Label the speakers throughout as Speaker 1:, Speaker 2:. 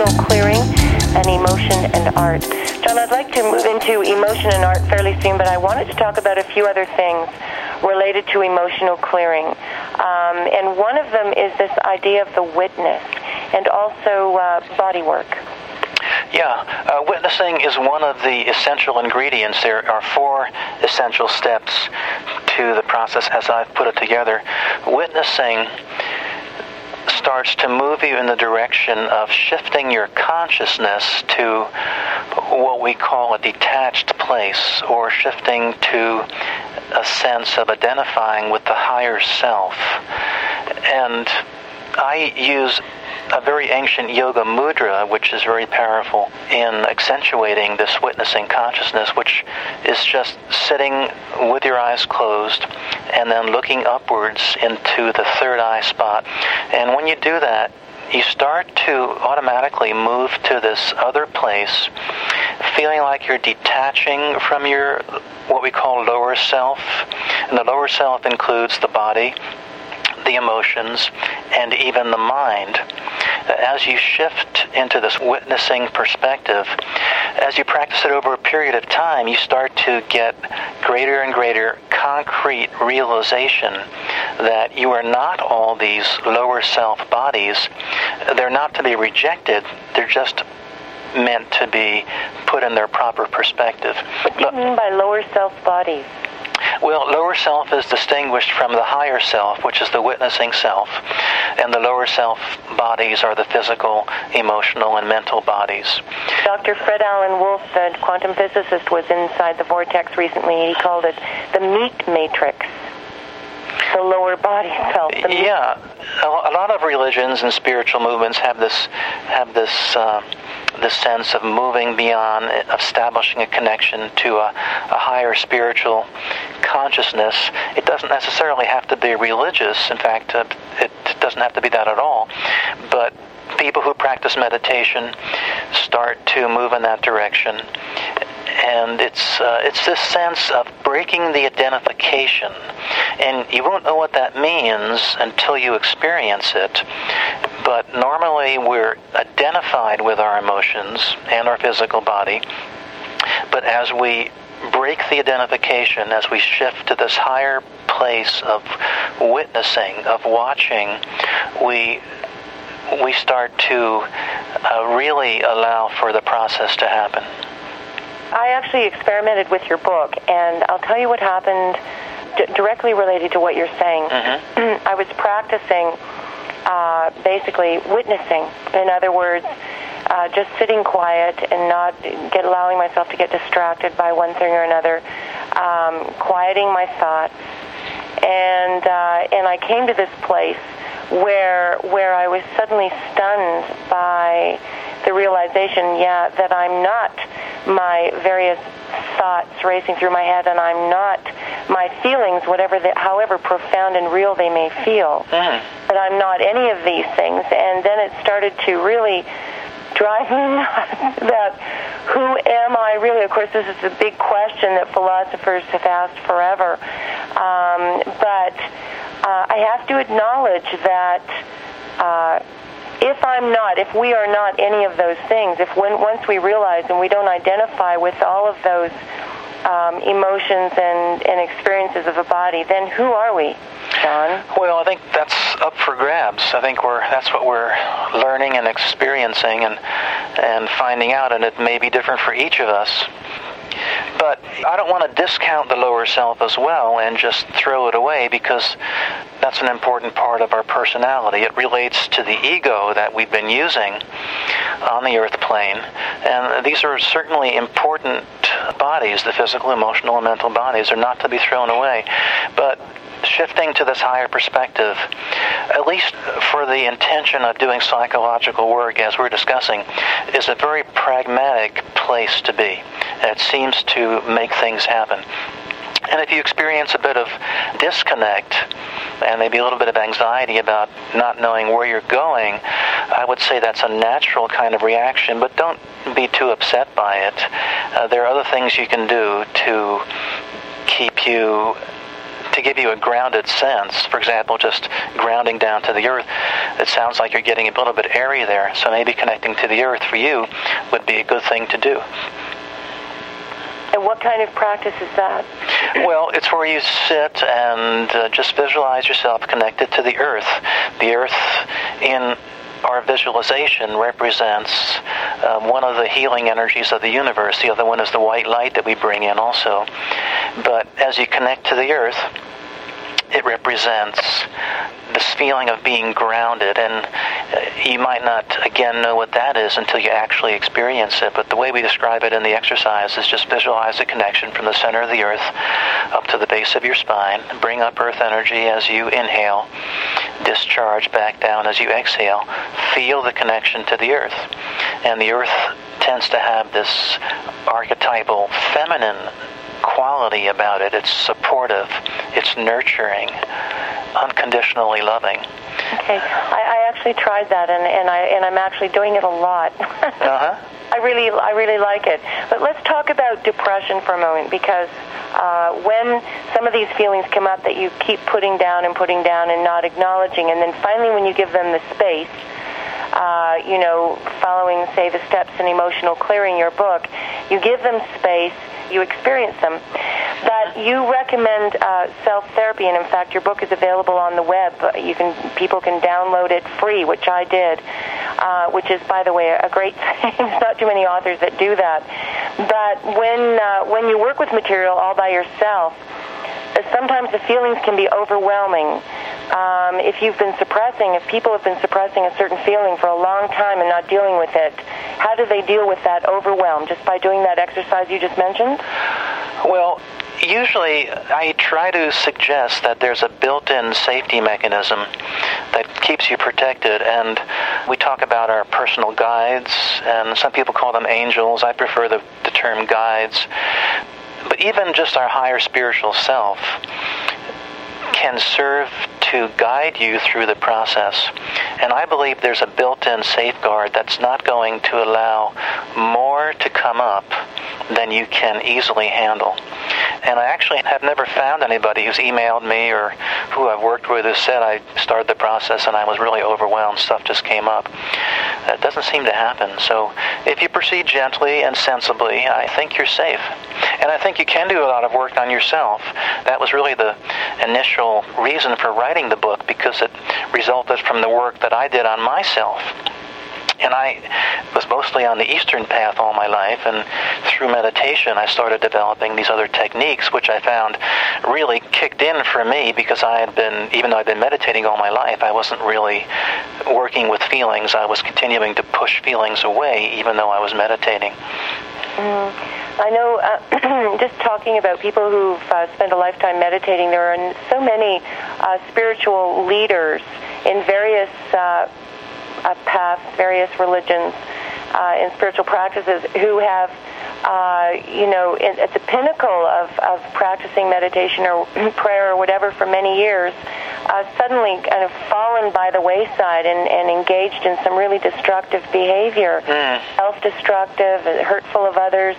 Speaker 1: emotional clearing and emotion and art. John, I'd like to move into emotion and art fairly soon, but I wanted to talk about a few other things related to emotional clearing. Um, and one of them is this idea of the witness and also uh, body work.
Speaker 2: Yeah, uh, witnessing is one of the essential ingredients. There are four essential steps to the process as I've put it together. Witnessing starts to move you in the direction of shifting your consciousness to what we call a detached place or shifting to a sense of identifying with the higher self. And I use a very ancient yoga mudra, which is very powerful in accentuating this witnessing consciousness, which is just sitting with your eyes closed and then looking upwards into the third eye spot. And when you do that, you start to automatically move to this other place, feeling like you're detaching from your what we call lower self. And the lower self includes the body, the emotions, and even the mind. As you shift into this witnessing perspective, as you practice it over a period of time, you start to get greater and greater concrete realization that you are not all these lower self bodies. They're not to be rejected, they're just meant to be put in their proper perspective.
Speaker 1: What do you mean by lower self bodies?
Speaker 2: Well, lower self is distinguished from the higher self, which is the witnessing self. And the lower self bodies are the physical, emotional, and mental bodies.
Speaker 1: Dr. Fred Alan Wolf, the quantum physicist, was inside the vortex recently. He called it the meat matrix the lower body self.
Speaker 2: yeah, a lot of religions and spiritual movements have this have this uh, this sense of moving beyond, establishing a connection to a, a higher spiritual consciousness. It doesn't necessarily have to be religious. In fact, uh, it doesn't have to be that at all. But people who practice meditation start to move in that direction and it's uh, it's this sense of breaking the identification, and you won't know what that means until you experience it. But normally, we're identified with our emotions and our physical body. But as we break the identification, as we shift to this higher place of witnessing, of watching, we we start to uh, really allow for the process to happen.
Speaker 1: I actually experimented with your book, and I'll tell you what happened d- directly related to what you're saying.
Speaker 2: Mm-hmm.
Speaker 1: I was practicing uh, basically witnessing. In other words, uh, just sitting quiet and not get allowing myself to get distracted by one thing or another, um, quieting my thoughts, and uh, and I came to this place where where I was suddenly stunned by the realization, yeah, that I'm not my various thoughts racing through my head, and I'm not my feelings, whatever, the, however profound and real they may feel.
Speaker 2: Mm.
Speaker 1: But I'm not any of these things. And then it started to really nuts that who am I really? Of course, this is a big question that philosophers have asked forever. Um, but uh, I have to acknowledge that. Uh, if I'm not, if we are not any of those things, if when, once we realize and we don't identify with all of those um, emotions and, and experiences of a body, then who are we,
Speaker 2: Well, I think that's up for grabs. I think we're that's what we're learning and experiencing and and finding out, and it may be different for each of us. But I don't want to discount the lower self as well and just throw it away because that's an important part of our personality. It relates to the ego that we've been using on the earth plane. And these are certainly important bodies, the physical, emotional, and mental bodies are not to be thrown away. But shifting to this higher perspective, at least for the intention of doing psychological work, as we're discussing, is a very pragmatic place to be. It seems to make things happen. And if you experience a bit of disconnect and maybe a little bit of anxiety about not knowing where you're going, I would say that's a natural kind of reaction, but don't be too upset by it. Uh, there are other things you can do to keep you to give you a grounded sense. For example, just grounding down to the earth. it sounds like you're getting a little bit airy there. So maybe connecting to the earth for you would be a good thing to do.
Speaker 1: And what kind of practice is that?
Speaker 2: Well, it's where you sit and uh, just visualize yourself connected to the earth. The earth in our visualization represents um, one of the healing energies of the universe. The other one is the white light that we bring in also. But as you connect to the earth, it represents this feeling of being grounded. And uh, you might not, again, know what that is until you actually experience it. But the way we describe it in the exercise is just visualize a connection from the center of the earth up to the base of your spine. Bring up earth energy as you inhale. Discharge back down as you exhale. Feel the connection to the earth. And the earth tends to have this archetypal feminine quality about it. It's supportive, it's nurturing, unconditionally loving.
Speaker 1: Okay, I, I actually tried that, and, and I and I'm actually doing it a lot.
Speaker 2: uh-huh.
Speaker 1: I really I really like it. But let's talk about depression for a moment because uh, when some of these feelings come up that you keep putting down and putting down and not acknowledging, and then finally when you give them the space. Uh, you know, following, say, the steps in emotional clearing, your book, you give them space, you experience them. That you recommend uh, self therapy, and in fact, your book is available on the web. You can people can download it free, which I did, uh, which is, by the way, a great thing. Not too many authors that do that. But when uh, when you work with material all by yourself, sometimes the feelings can be overwhelming. Um, if you've been suppressing, if people have been suppressing a certain feeling for a long time and not dealing with it, how do they deal with that overwhelm? Just by doing that exercise you just mentioned?
Speaker 2: Well, usually I try to suggest that there's a built-in safety mechanism that keeps you protected and we talk about our personal guides and some people call them angels. I prefer the, the term guides. But even just our higher spiritual self can serve to guide you through the process. And I believe there's a built in safeguard that's not going to allow more to come up than you can easily handle. And I actually have never found anybody who's emailed me or who I've worked with who said I started the process and I was really overwhelmed, stuff just came up. That doesn't seem to happen. So if you proceed gently and sensibly, I think you're safe. And I think you can do a lot of work on yourself. That was really the initial reason for writing the book because it resulted from the work that I did on myself. And I was mostly on the Eastern path all my life, and through meditation, I started developing these other techniques, which I found really kicked in for me because I had been, even though I'd been meditating all my life, I wasn't really working with feelings. I was continuing to push feelings away, even though I was meditating.
Speaker 1: Mm. I know, uh, just talking about people who've uh, spent a lifetime meditating, there are so many uh, spiritual leaders in various uh, uh, paths, various religions, uh, and spiritual practices who have, uh, you know, in, at the pinnacle of, of practicing meditation or prayer or whatever for many years, uh, suddenly kind of fallen by the wayside and, and engaged in some really destructive behavior,
Speaker 2: mm.
Speaker 1: self-destructive, hurtful of others.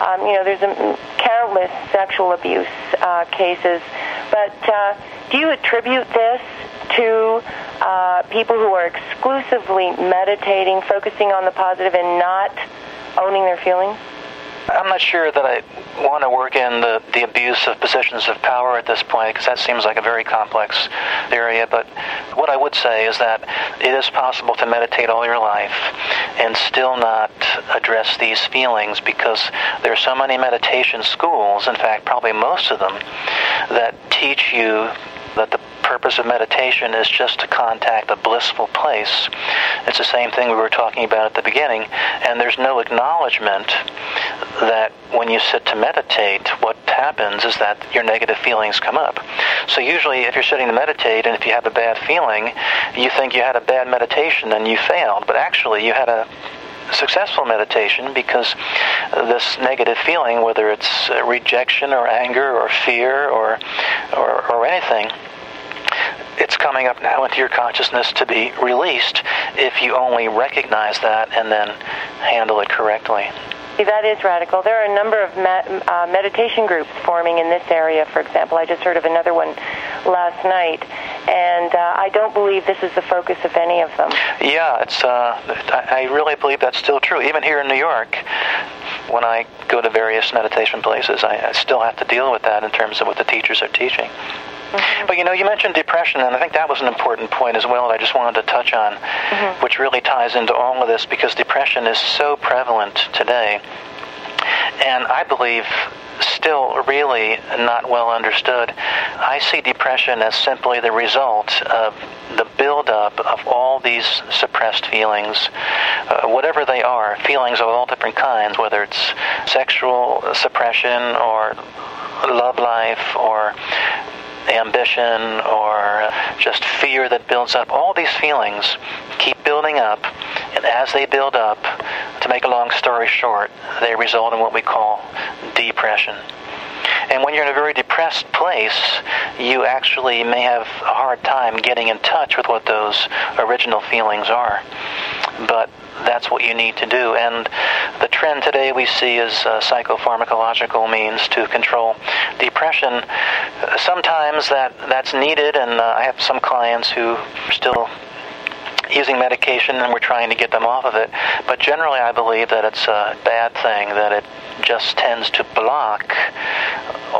Speaker 1: Um, you know, there's a, countless sexual abuse uh, cases. But uh, do you attribute this to uh, people who are exclusively meditating, focusing on the positive, and not owning their feelings?
Speaker 2: I'm not sure that I want to work in the, the abuse of positions of power at this point because that seems like a very complex area. But what I would say is that it is possible to meditate all your life and still not address these feelings because there are so many meditation schools, in fact, probably most of them, that teach you that the purpose of meditation is just to contact a blissful place. It's the same thing we were talking about at the beginning, and there's no acknowledgement that when you sit to meditate, what happens is that your negative feelings come up. So usually if you're sitting to meditate and if you have a bad feeling, you think you had a bad meditation and you failed, but actually you had a successful meditation because this negative feeling, whether it's rejection or anger or fear or, or, or anything, it's coming up now into your consciousness to be released if you only recognize that and then handle it correctly.
Speaker 1: See that is radical. There are a number of uh, meditation groups forming in this area, for example. I just heard of another one last night, and uh, I don't believe this is the focus of any of them.
Speaker 2: Yeah, it's. Uh, I really believe that's still true. Even here in New York, when I go to various meditation places, I, I still have to deal with that in terms of what the teachers are teaching. Mm-hmm. But you know, you mentioned depression, and I think that was an important point as well that I just wanted to touch on, mm-hmm. which really ties into all of this because depression is so prevalent today. And I believe still really not well understood. I see depression as simply the result of the buildup of all these suppressed feelings, uh, whatever they are, feelings of all different kinds, whether it's sexual suppression or love life or ambition or just fear that builds up. All these feelings keep building up, and as they build up, to make a long story short, they result in what we call depression. And when you're in a very depressed place, you actually may have a hard time getting in touch with what those original feelings are. But that's what you need to do. And the trend today we see is uh, psychopharmacological means to control depression. Sometimes that, that's needed, and uh, I have some clients who are still using medication and we're trying to get them off of it. But generally, I believe that it's a bad thing, that it just tends to block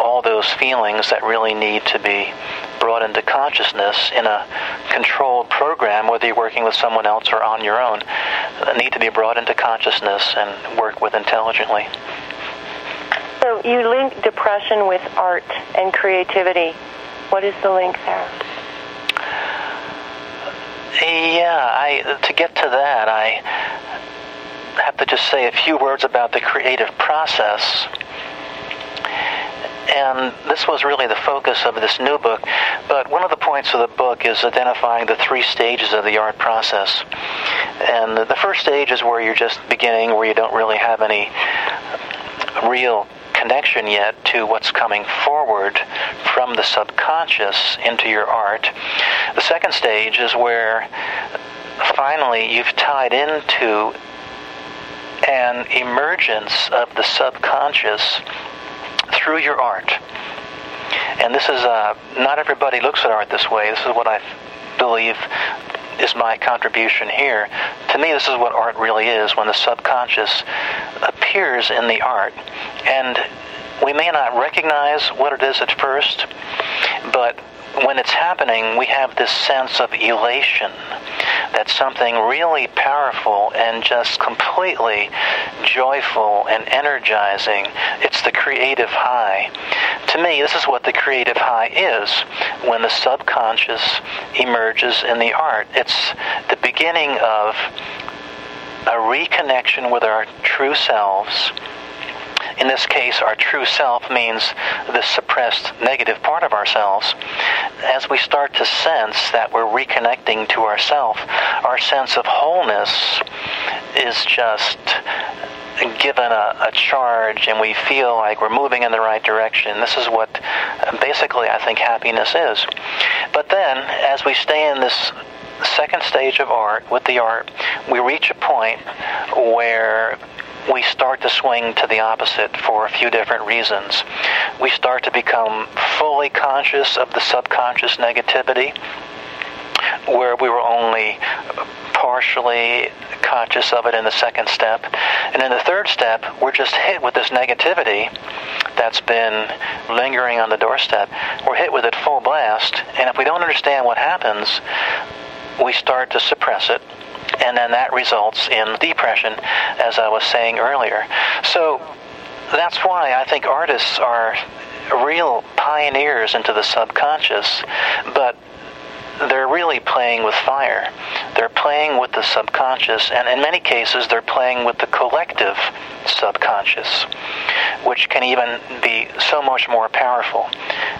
Speaker 2: all those feelings that really need to be brought into consciousness in a controlled program, whether you're working with someone else or on your own, need to be brought into consciousness and work with intelligently.
Speaker 1: So you link depression with art and creativity. What is the link there?
Speaker 2: Yeah, I to get to that, I have to just say a few words about the creative process. And this was really the focus of this new book. But one of the points of the book is identifying the three stages of the art process. And the first stage is where you're just beginning, where you don't really have any real connection yet to what's coming forward from the subconscious into your art. The second stage is where finally you've tied into an emergence of the subconscious through your art. And this is uh, not everybody looks at art this way. This is what I believe is my contribution here. To me, this is what art really is when the subconscious appears in the art. And we may not recognize what it is at first, but when it's happening, we have this sense of elation that something really powerful and just completely joyful and energizing. It's the creative high. To me, this is what the creative high is when the subconscious emerges in the art. It's the beginning of a reconnection with our true selves in this case, our true self means the suppressed negative part of ourselves. As we start to sense that we're reconnecting to ourself, our sense of wholeness is just given a, a, charge and we feel like we're moving in the right direction. This is what basically I think happiness is. But then, as we stay in this second stage of art, with the art, we reach a point where we start to swing to the opposite for a few different reasons. We start to become fully conscious of the subconscious negativity, where we were only partially conscious of it in the second step. And in the third step, we're just hit with this negativity that's been lingering on the doorstep. We're hit with it full blast, and if we don't understand what happens, we start to suppress it and then that results in depression, as I was saying earlier. So that's why I think artists are real pioneers into the subconscious, but they're really playing with fire. They're playing with the subconscious, and in many cases, they're playing with the collective subconscious, which can even be so much more powerful.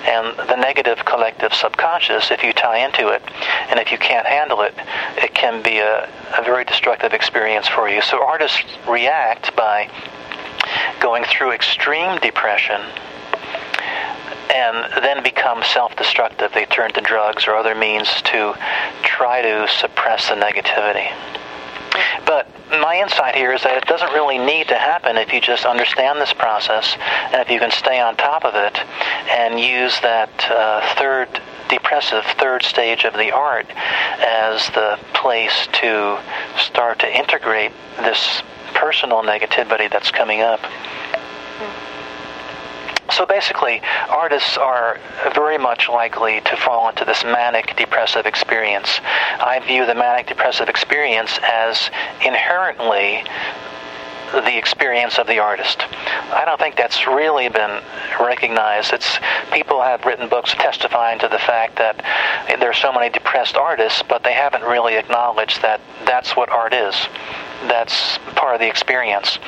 Speaker 2: And the negative collective subconscious, if you tie into it, and if you can't handle it, it can be a, a very destructive experience for you. So artists react by going through extreme depression and then become self destructive. They turn to drugs or other means to try to suppress the negativity. But my insight here is that it doesn't really need to happen if you just understand this process and if you can stay on top of it and use that uh, third depressive third stage of the art as the place to start to integrate this personal negativity that's coming up. So basically, artists are very much likely to fall into this manic depressive experience. I view the manic depressive experience as inherently the experience of the artist. I don't think that's really been recognized. It's people have written books testifying to the fact that there are so many depressed artists, but they haven't really acknowledged that that's what art is. That's part of the experience.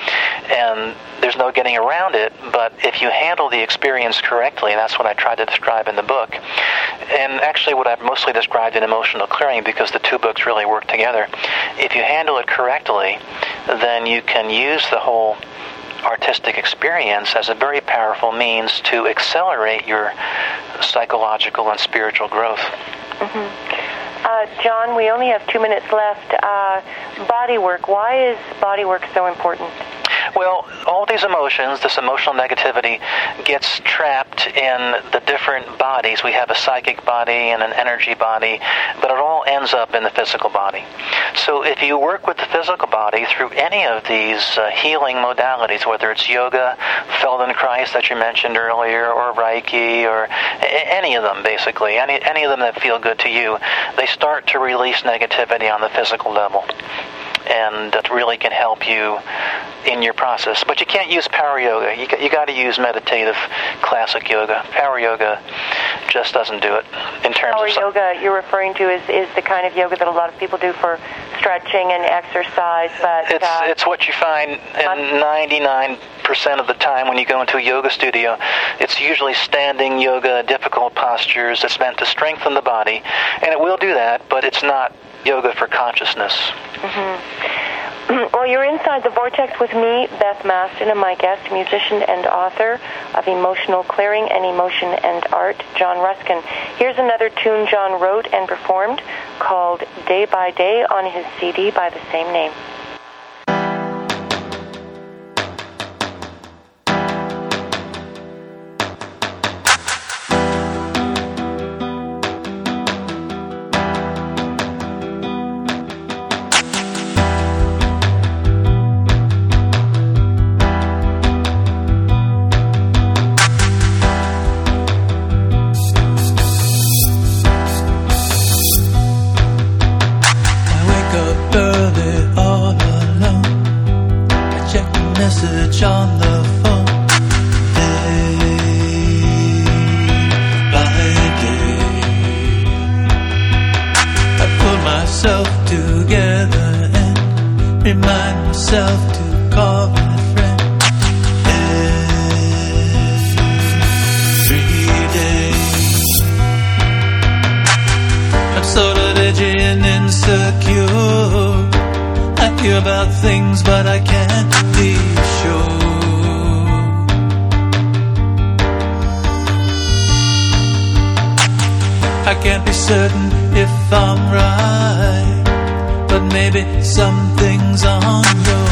Speaker 2: And there's no getting around it, but if you handle the experience correctly, and that's what I tried to describe in the book, and actually what I've mostly described in Emotional Clearing because the two books really work together, if you handle it correctly, then you can use the whole artistic experience as a very powerful means to accelerate your psychological and spiritual growth.
Speaker 1: Mm-hmm. Uh, John, we only have two minutes left. Uh, body work. Why is body work so important?
Speaker 2: Well, all these emotions, this emotional negativity, gets trapped in the different bodies. We have a psychic body and an energy body, but it all ends up in the physical body. So if you work with the physical body through any of these uh, healing modalities, whether it's yoga, Feldenkrais that you mentioned earlier, or Reiki, or any of them basically, any, any of them that feel good to you, they start to release negativity on the physical level and that really can help you in your process. But you can't use power yoga. You, you got to use meditative classic yoga. Power yoga just doesn't do it in terms
Speaker 1: power
Speaker 2: of
Speaker 1: yoga you're referring to is, is the kind of yoga that a lot of people do for stretching and exercise. But
Speaker 2: it's
Speaker 1: uh,
Speaker 2: it's what you find in 99 percent of the time when you go into a yoga studio. It's usually standing yoga, difficult postures. It's meant to strengthen the body, and it will do that. But it's not yoga for consciousness.
Speaker 1: Mm-hmm. You're inside the vortex with me, Beth Mastin, and my guest, musician and author of Emotional Clearing and Emotion and Art, John Ruskan. Here's another tune John wrote and performed called Day by Day on his CD by the same name.
Speaker 3: I can't be certain if I'm right, but maybe something's on your